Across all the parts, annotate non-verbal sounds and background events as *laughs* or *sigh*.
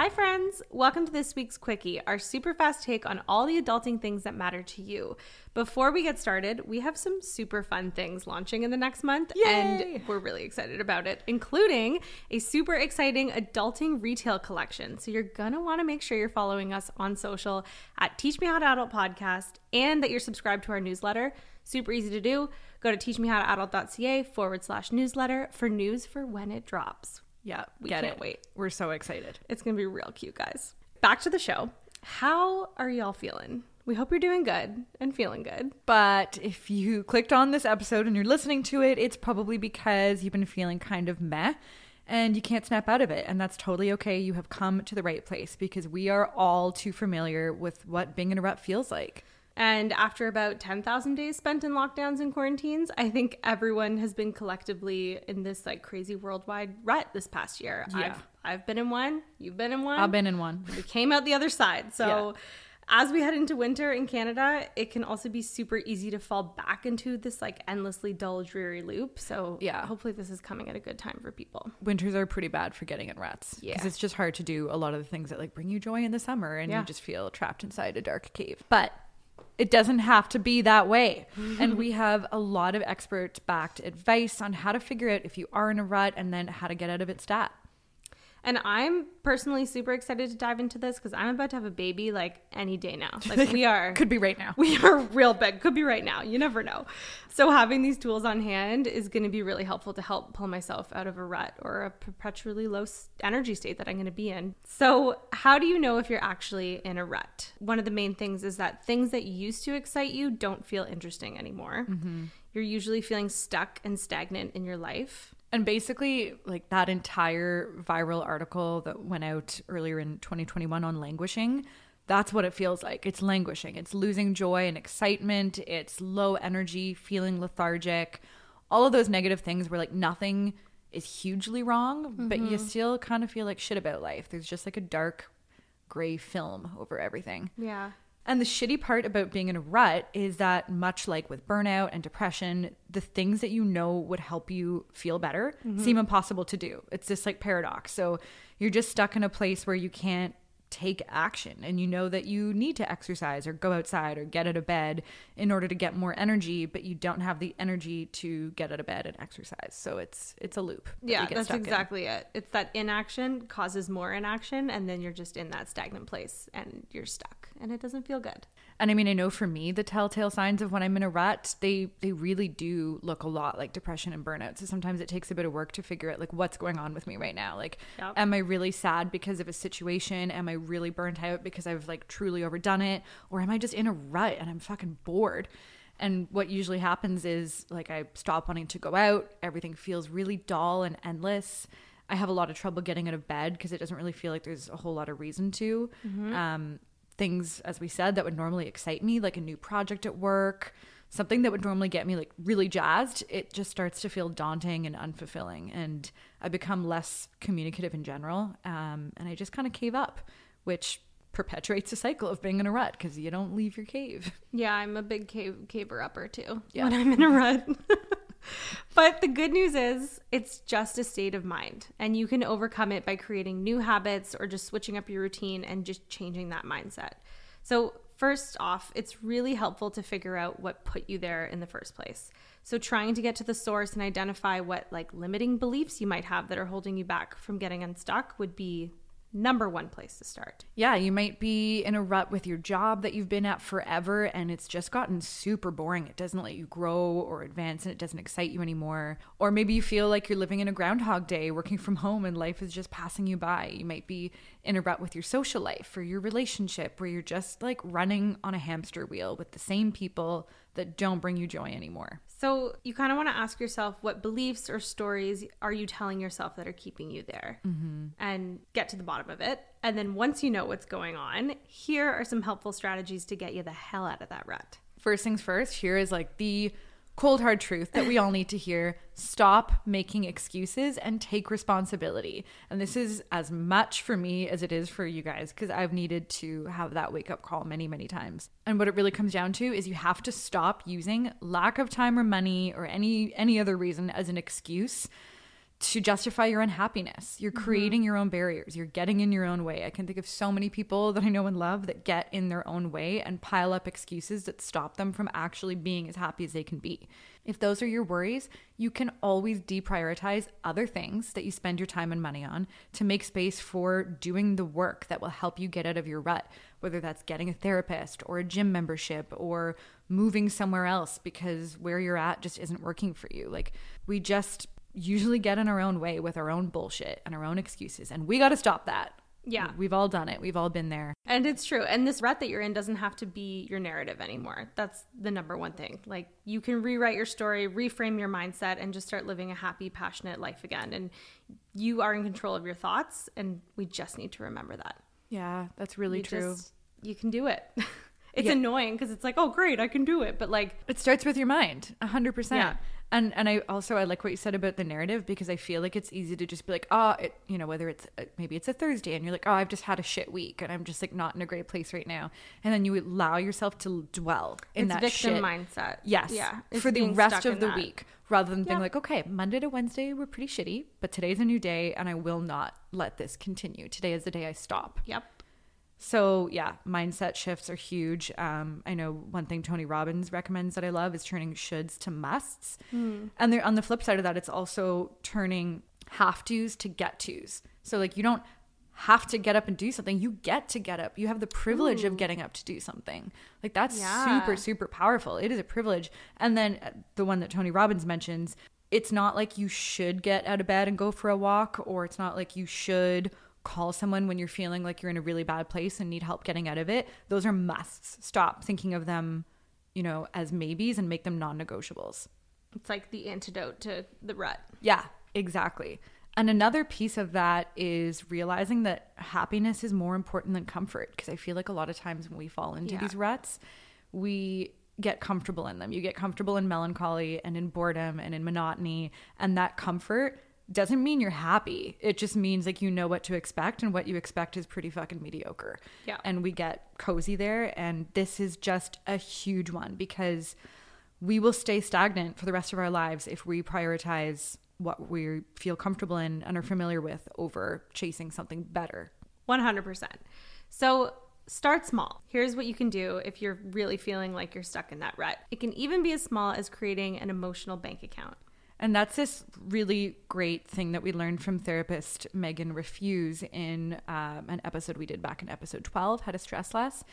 Hi, friends. Welcome to this week's Quickie, our super fast take on all the adulting things that matter to you. Before we get started, we have some super fun things launching in the next month, Yay! and we're really excited about it, including a super exciting adulting retail collection. So you're going to want to make sure you're following us on social at Teach Me How to Adult Podcast and that you're subscribed to our newsletter. Super easy to do. Go to teachmehowtoadult.ca forward slash newsletter for news for when it drops. Yeah, we get can't it. wait. We're so excited. It's going to be real cute, guys. Back to the show. How are y'all feeling? We hope you're doing good and feeling good. But if you *laughs* clicked on this episode and you're listening to it, it's probably because you've been feeling kind of meh and you can't snap out of it. And that's totally okay. You have come to the right place because we are all too familiar with what being in a rut feels like. And after about 10,000 days spent in lockdowns and quarantines, I think everyone has been collectively in this like crazy worldwide rut this past year. Yeah. I've I've been in one, you've been in one. I've been in one. We came out the other side. So Yeah. as we head into winter in Canada, it can also be super easy to fall back into this like endlessly dull, dreary loop. So Yeah. hopefully this is coming at a good time for people. Winters are pretty bad for getting in ruts. Yeah. Because it's just hard to do a lot of the things that like bring you joy in the summer and Yeah. you just feel trapped inside a dark cave. But it doesn't have to be that way. Mm-hmm. and we have a lot of expert backed advice on how to figure out if you are in a rut and then how to get out of it stat. And I'm personally super excited to dive into this because I'm about to have a baby like any day now. *laughs* Like we are. Could be right now. *laughs* we are real big. Could be right now. You never know. So having these tools on hand is going to be really helpful to help pull myself out of a rut or a perpetually low energy state that I'm going to be in. So how do you know if you're actually in a rut? One of the main things is that things that used to excite you don't feel interesting anymore. Mm-hmm. You're usually feeling stuck and stagnant in your life. And basically, like that entire viral article that went out earlier in 2021 on languishing, that's what it feels like. It's languishing. It's losing joy and excitement. It's low energy, feeling lethargic. All of those negative things where like nothing is hugely wrong, but you mm-hmm. still kind of feel like shit about life. There's just like a dark gray film over everything. Yeah. And the shitty part about being in a rut is that, much like with burnout and depression, the things that you know would help you feel better mm-hmm. seem impossible to do. It's this like paradox. So you're just stuck in a place where you can't take action and you know that you need to exercise or go outside or get out of bed in order to get more energy but you don't have the energy to get out of bed and exercise so it's it's a loop that Yeah, that's stuck in. exactly it. It's that inaction causes more inaction, and then you're just in that stagnant place and you're stuck, and it doesn't feel good. And I mean, I know for me, the telltale signs of when I'm in a rut, they they really do look a lot like depression and burnout. So sometimes it takes a bit of work to figure out like what's going on with me right now. Like, Yep. am I really sad because of a situation? Am I really burnt out because I've like truly overdone it, or am I just in a rut and I'm fucking bored? And what usually happens is like I stop wanting to go out. Everything feels really dull and endless. I have a lot of trouble getting out of bed because it doesn't really feel like there's a whole lot of reason to. Um, things, as we said, that would normally excite me, like a new project at work, something that would normally get me like really jazzed, it just starts to feel daunting and unfulfilling. And I become less communicative in general. Um, and I just kind of cave up, which perpetuates a cycle of being in a rut because you don't leave your cave. Yeah, I'm a big cave caver upper too Yeah. when I'm in a rut. *laughs* *laughs* but the good news is it's just a state of mind and you can overcome it by creating new habits or just switching up your routine and just changing that mindset. So, first off, it's really helpful to figure out what put you there in the first place. So, trying to get to the source and identify what like limiting beliefs you might have that are holding you back from getting unstuck would be number one place to start. Yeah, you might be in a rut with your job that you've been at forever and it's just gotten super boring. It doesn't let you grow or advance and it doesn't excite you anymore. Or maybe you feel like you're living in a groundhog day, working from home and life is just passing you by. You might be in a rut with your social life or your relationship where you're just like running on a hamster wheel with the same people that don't bring you joy anymore. So you kind of want to ask yourself what beliefs or stories are you telling yourself that are keeping you there mm-hmm. and get to the bottom of it. And then once you know what's going on, here are some helpful strategies to get you the hell out of that rut. First things first, here is like the cold hard truth that we all need to hear. Stop making excuses and take responsibility. And this is as much for me as it is for you guys because i've needed to have that wake up call many many times. And what it really comes down to is you have to stop using lack of time or money or any any other reason as an excuse to justify your unhappiness. You're mm-hmm. creating mm-hmm. your own barriers. You're getting in your own way. I can think of so many people that I know and love that get in their own way and pile up excuses that stop them from actually being as happy as they can be. If those are your worries, you can always deprioritize other things that you spend your time and money on to make space for doing the work that will help you get out of your rut, whether that's getting a therapist or a gym membership or moving somewhere else because where you're at just isn't working for you. Like, we just usually get in our own way with our own bullshit and our own excuses. And we got to stop that. Yeah. We've all done it. We've all been there. And it's true. And this rut that you're in doesn't have to be your narrative anymore. That's the number one thing. Like you can rewrite your story, reframe your mindset, and just start living a happy, passionate life again. And you are in control of your thoughts. And we just need to remember that. Yeah, that's really you true. Just, you can do it. *laughs* it's yeah. annoying because it's like, oh, great, I can do it. But like, it starts with your mind, 100%. Yeah. And and I also I like what you said about the narrative because I feel like it's easy to just be like, oh, it, you know, whether it's uh, maybe it's a Thursday and you're like, oh, I've just had a shit week and I'm just like not in a great place right now, and then you allow yourself to dwell in it's that victim shit. mindset. Yes, yeah, for the rest of the that. week, rather than being like, okay, Monday to Wednesday were pretty shitty, but today's a new day and I will not let this continue. Today is the day I stop. Yep. So yeah, mindset shifts are huge. Um, I know one thing Tony Robbins recommends that I love is turning shoulds to musts, mm. and on the flip side of that, it's also turning have tos to get tos. So like you don't have to get up and do something. You get to get up. You have the privilege Ooh. of getting up to do something. Like that's yeah. super super powerful. It is a privilege. And then uh, the one that Tony Robbins mentions, it's not like you should get out of bed and go for a walk, or it's not like you should call someone when you're feeling like you're in a really bad place and need help getting out of it, those are musts. Stop thinking of them, you know, as maybes and make them non negotiables. It's like the antidote to the rut. Yeah, exactly. And another piece of that is realizing that happiness is more important than comfort. Because I feel like a lot of times when we fall into yeah. these ruts, we get comfortable in them. You get comfortable in melancholy and in boredom and in monotony. And that comfort doesn't mean you're happy. It just means like you know what to expect and what you expect is pretty fucking mediocre. Yeah. And we get cozy there and this is just a huge one because we will stay stagnant for the rest of our lives if we prioritize what we feel comfortable in and are familiar with over chasing something better. 100%. So start small. Here's what you can do if you're really feeling like you're stuck in that rut. It can even be as small as creating an emotional bank account. And that's this really great thing that we learned from therapist Megan Rafuse in um, an episode we did back in episode 12, How to Stress Less.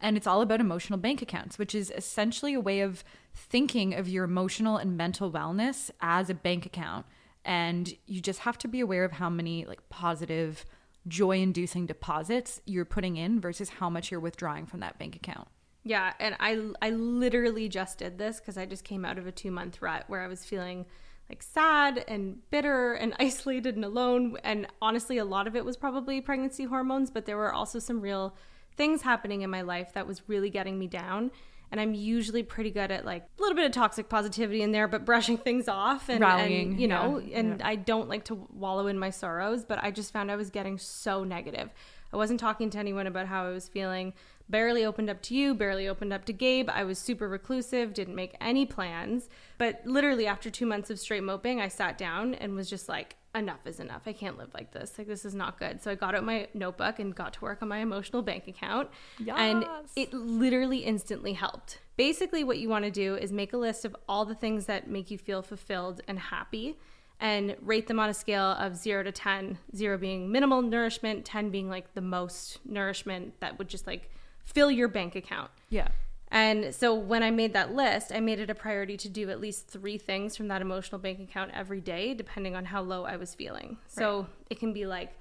And it's all about emotional bank accounts, which is essentially a way of thinking of your emotional and mental wellness as a bank account. And you just have to be aware of how many like positive, joy inducing deposits you're putting in versus how much you're withdrawing from that bank account. Yeah, and I I literally just did this because I just came out of a two month rut where I was feeling like sad and bitter and *laughs* isolated and alone. And honestly, a lot of it was probably pregnancy hormones, but there were also some real things happening in my life that was really getting me down. And I'm usually pretty good at like a little bit of toxic positivity in there, but brushing *laughs* things off and, Rallying, and you know, yeah, and yeah. I don't like to wallow in my sorrows, but I just found I was getting so negative. I wasn't talking to anyone about how I was feeling barely opened up to you, barely opened up to Gabe. I was super reclusive, didn't make any plans. But literally, after two months of straight moping, I sat down and was just like, enough is enough. I can't live like this. Like, this is not good. So I got out my notebook and got to work on my emotional bank account. Yes. And it literally instantly helped. Basically, what you want to do is make a list of all the things that make you feel fulfilled and happy and rate them on a scale of 0 to 10 0 being minimal nourishment 10 being like the most nourishment that would just like fill your bank account. Yeah. And so when I made that list, I made it a priority to do at least three things from that emotional bank account every day, depending on how low I was feeling. So it can be like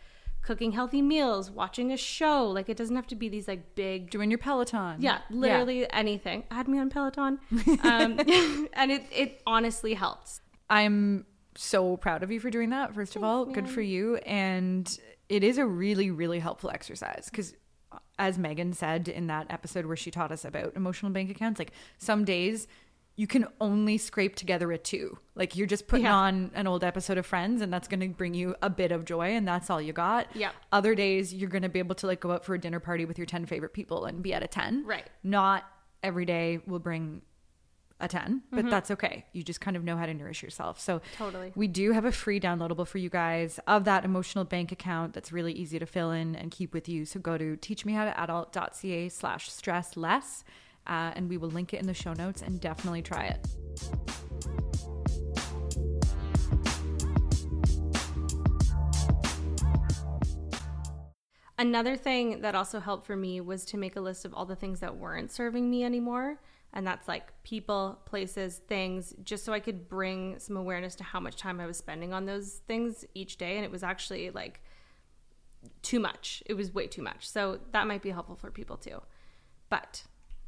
cooking healthy meals, watching a show. Like it doesn't have to be these like big Doing your Peloton. yeah, literally anything. Add me on Peloton. *laughs* Um, *laughs* and it it honestly helps. I'm so proud of you for doing that. First of all, good for you. And it is a really, really helpful exercise because, uh, as Megan said in that episode where she taught us about emotional bank accounts, like some days you can only scrape together a two. Like you're just putting Yeah. on an old episode of Friends, and that's going to bring you a bit of joy, and that's all you got. Yeah. Other days you're going to be able to like go out for a dinner party with your 10 favorite people and be at a 10. Right. Not every day will bring a 10, but that's okay. You just kind of know how to nourish yourself. So Totally. we do have a free downloadable for you guys of that emotional bank account that's really easy to fill in and keep with you. So go to teachmehowtoadult.ca slash stress less, uh, and we will link it in the show notes and definitely try it. Another thing that also helped for me was to make a list of all the things that weren't serving me anymore. And that's like people, places, things, just so I could bring some awareness to how much time I was spending on those things each day. And it was actually like too much. It was way too much. So that might be helpful for people too. But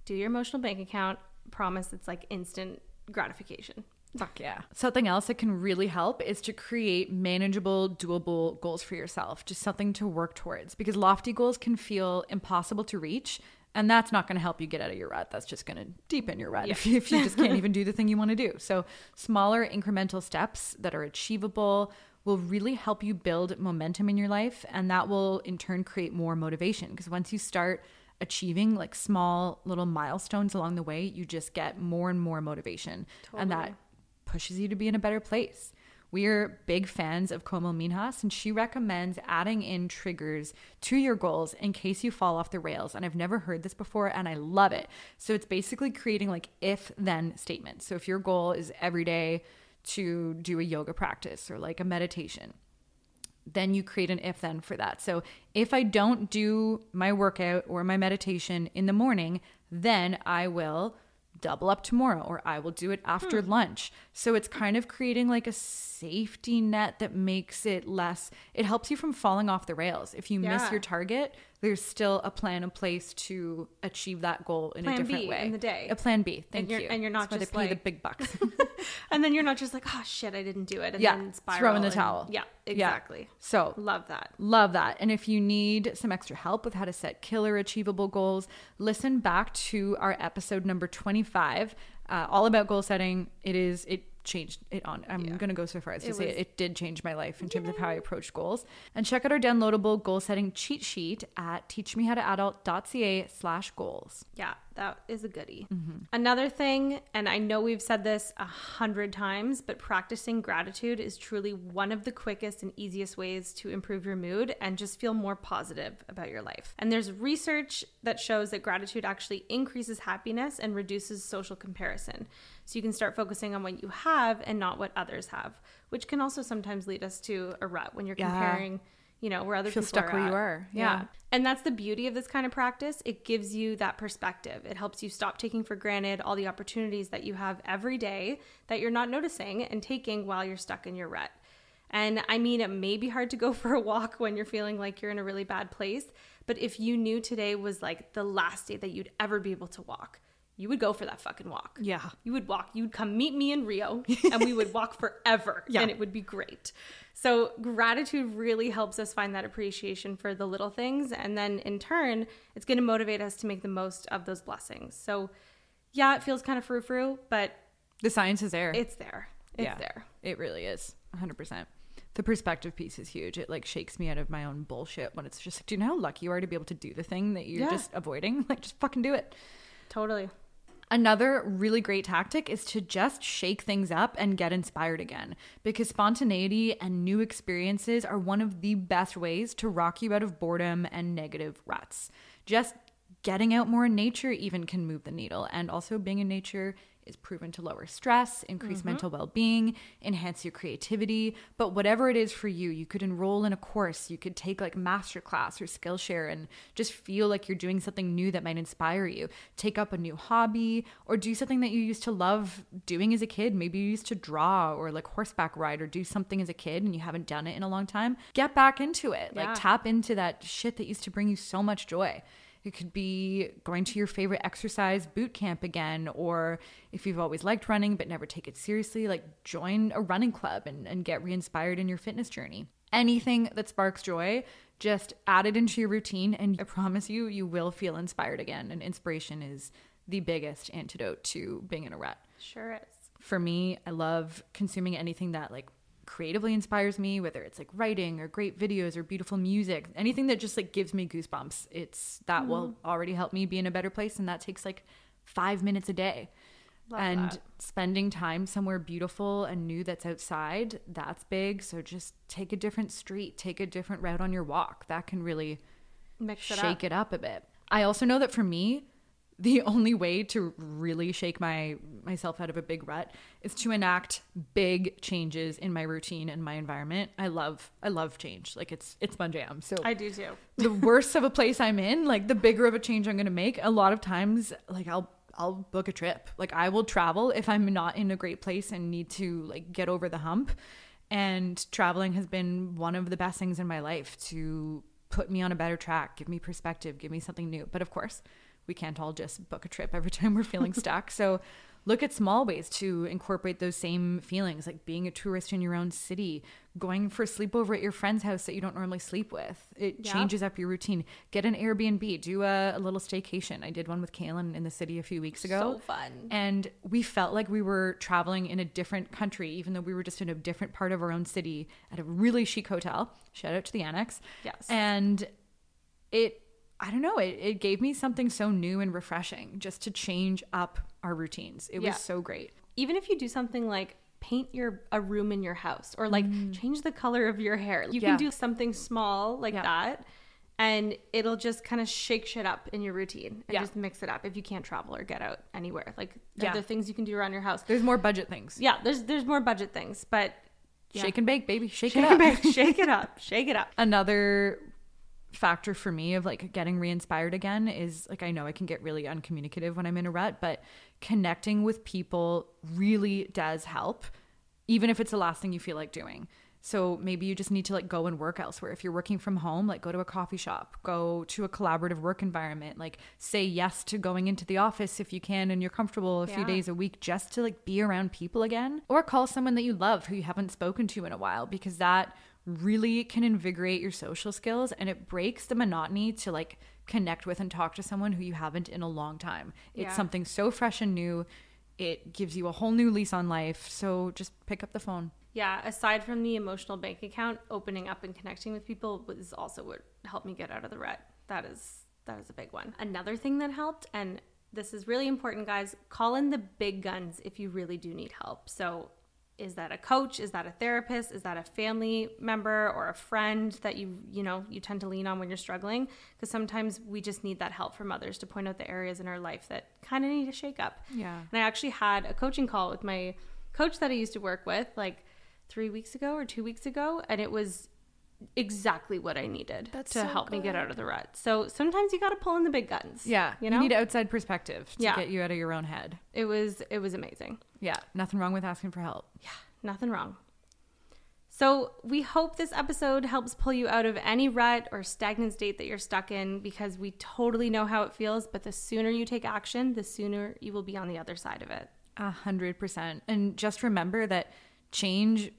do your emotional bank account. Promise it's like instant gratification. Fuck yeah. Something else that can really help is to create manageable, doable goals for yourself, just something to work towards because lofty goals can feel impossible to reach. And that's not going to help you get out of your rut. That's just going to deepen your rut if, you, if you just can't *laughs* even do the thing you want to do. So, smaller incremental steps that are achievable will really help you build momentum in your life. And that will in turn create more motivation because once you start achieving like small little milestones along the way, you just get more and more motivation. And that pushes you to be in a better place. We're big fans of Komal Minhas, and she recommends adding in triggers to your goals in case you fall off the rails. And I've never heard this before, and I love it. So it's basically creating like if then statements. So if your goal is every day to do a yoga practice or like a meditation, then you create an if then for that. So if I don't do my workout or my meditation in the morning, then I will double up tomorrow or I will do it after Hmm. lunch. So it's kind of creating like a safety net that makes it less it helps you from falling off the rails. If you miss your target, there's still a plan in place to achieve that goal in Plan a different B way. in the day. A plan B. Thank you're- you. and you're not That's why just they pay the like- big bucks. *laughs* And then you're not just like, oh shit, I didn't do it. And Yeah, then spiral. throw in the and- towel. Yeah, Yeah. exactly. so Love that. Love that. And if you need some extra help with how to set killer achievable goals, listen back to our episode number 25, uh, all about goal setting. It is, it changed it on. I'm Yeah. going to go so far as to It say was- it, did change my life in terms of how I approach goals. And check out our downloadable goal setting cheat sheet at teachmehowtoadult.ca slash goals. Yeah, that is a goodie. Mm-hmm. Another thing, and I know we've said this a hundred times, but practicing gratitude is truly one of the quickest and easiest ways to improve your mood and just feel more positive about your life. And there's research that shows that gratitude actually increases happiness and reduces social comparison. So you can start focusing on what you have and not what others have, which can also sometimes lead us to a rut when you're Yeah. comparing. You know where other Feel people stuck are where you at. are. Yeah. And that's the beauty of this kind of practice. It gives you that perspective. It helps you stop taking for granted all the opportunities that you have every day that you're not noticing and taking while you're stuck in your rut. And I mean, it may be hard to go *laughs* for a walk when you're feeling like you're in a really bad place, but if you knew today was like the last day that you'd ever be able to walk, you would go for that fucking walk. Yeah. You would walk. You would come meet me in Rio *laughs* and we would walk forever Yeah. and it would be great. So, gratitude really helps us find that appreciation for the little things. And then in turn, it's going to motivate us to make the most of those blessings. So, yeah, it feels kind of frou frou, but The science is there. it's there. It's Yeah. there. It really is. 100%. The perspective piece is huge. It like shakes me out of my own bullshit when it's just like, do you know how lucky you are to be able to do the thing that you're Yeah. just avoiding? *laughs* Like, just fucking do it. Totally. Another really great tactic is to just shake things up and get inspired again because spontaneity and new experiences are one of the best ways to rock you out of boredom and negative ruts. Just getting out more in nature even can move the needle, and also being in nature is proven to lower stress, increase mm-hmm. mental well being, enhance your creativity. But whatever it is for you, you could enroll in a course, you could take like masterclass or Skillshare and just feel like you're doing something new that might inspire you. Take up a new hobby or do something that you used to love doing as a kid. Maybe you used to draw or like horseback ride or do something as a kid and you haven't done it in a long time. Get back into it. Like tap into that shit that used to bring you so much joy. It could be going to your favorite exercise boot camp again, or if you've always liked running but never take it seriously, like join a running club and, and get re inspired in your fitness journey. Anything that sparks joy, just add it into your routine, and I promise you, you will feel inspired again. And inspiration is the biggest antidote to being in a rut Sure is. for me, I love consuming anything that like creatively inspires me, whether it's like writing or great videos or beautiful music, anything that just like gives me goosebumps. It's that mm-hmm. will already help me be in a better place. And that takes like five minutes a day. Love and that. spending time somewhere beautiful and new that's outside, that's big. So just take a different street, take a different route on your walk. That can really Mix it shake up. it up a bit. I also know that for me, the *laughs* only way to really shake my myself out of a big rut is to enact big changes in my routine and my environment. I love I love change. Like it's it's my jam. So I do too. *laughs* the worse of a place I'm in, like the bigger of a change I'm going to make. A lot of times, like I'll I'll book a trip. Like I will travel if I'm not in a great place and need to like get over the hump. And traveling has been one of the best things in my life to put me on a better track, give me perspective, give me something new. But of course, we can't all just book a trip every *laughs* time we're feeling stuck. So look at small ways to incorporate those same feelings, like being a tourist in your own city, going for a sleepover at your friend's house that you don't normally sleep with. It Yeah. changes up your routine. Get an Airbnb, do a, a little staycation. I did one with Kaylin in the city a few weeks ago. So fun. And we felt like we were traveling in a different country, even though we were just in a different part of our own city at a really chic hotel. Shout out to the Annex. Yes. And it, I don't know, it, it gave me something so new and refreshing just to change up our routines. It Yeah. was so great. Even if you do something like paint your a room in your house or like change the color of your hair. You Mm. Yeah. can do something small like Yeah. that and it'll just kind of shake shit up in your routine and Yeah. just mix it up if you can't travel or get out anywhere. Like Yeah. other things you can do around your house. There's more budget things. Yeah, there's there's more budget things, but. Shake and bake, baby. Shake, shake it up. back, shake it up, shake it up. another factor for me of like getting re-inspired again is like I know I can get really uncommunicative when I'm in a rut, but connecting with people really does help, even if it's the last thing you feel like doing. So maybe you just need to like go and work elsewhere. If you're working from home, like go to a coffee shop, go to a collaborative work environment, like say yes to going into the office if you can and you're comfortable a few days a week just to like be around people again or call someone that you love who you haven't spoken to in a while because that really can invigorate your social skills and it breaks the monotony to like connect with and talk to someone who you haven't in a long time. It's Yeah. something so fresh and new. It gives you a whole new lease on life. So just pick up the phone. Yeah, aside from the emotional bank account, opening up and connecting with people was also what helped me get out of the rut. That is that is a big one. Another thing that helped and this is really important guys, call in the big guns if you really do need help. So is that a coach? Is that a therapist? Is that a family member or a friend that you you know you tend to lean on when you're struggling? Because sometimes we just need that help from others to point out the areas in our life that kind of need a shake up. Yeah. And I actually had a coaching call with my coach that I used to work with like three weeks ago or two weeks ago, and it was exactly what I needed That's to so help me get out of the rut. So sometimes you got to pull in the big guns. Yeah. you You, need outside perspective to Yeah. get you out of your own head. it was it was amazing. Yeah. Nothing wrong with asking for help. Yeah, nothing wrong. So, we hope this episode helps pull you out of any rut or stagnant state that you're stuck in because we totally know how it feels. But the sooner you take action, the sooner you will be on the other side of it. A hundred percent. And just remember that change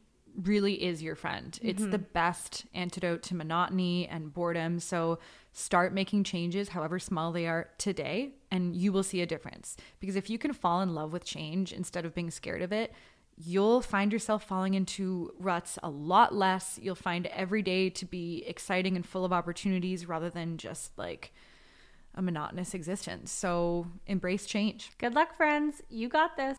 really is your friend. It's mm-hmm. the best antidote to monotony and boredom. So start making changes, however small they are today, and you will see a difference. Because if you can fall in love with change instead of being scared of it, you'll find yourself falling into ruts a lot less. You'll find every day to be exciting and full of opportunities rather than just like a monotonous existence. So embrace change. Good luck, friends. You got this.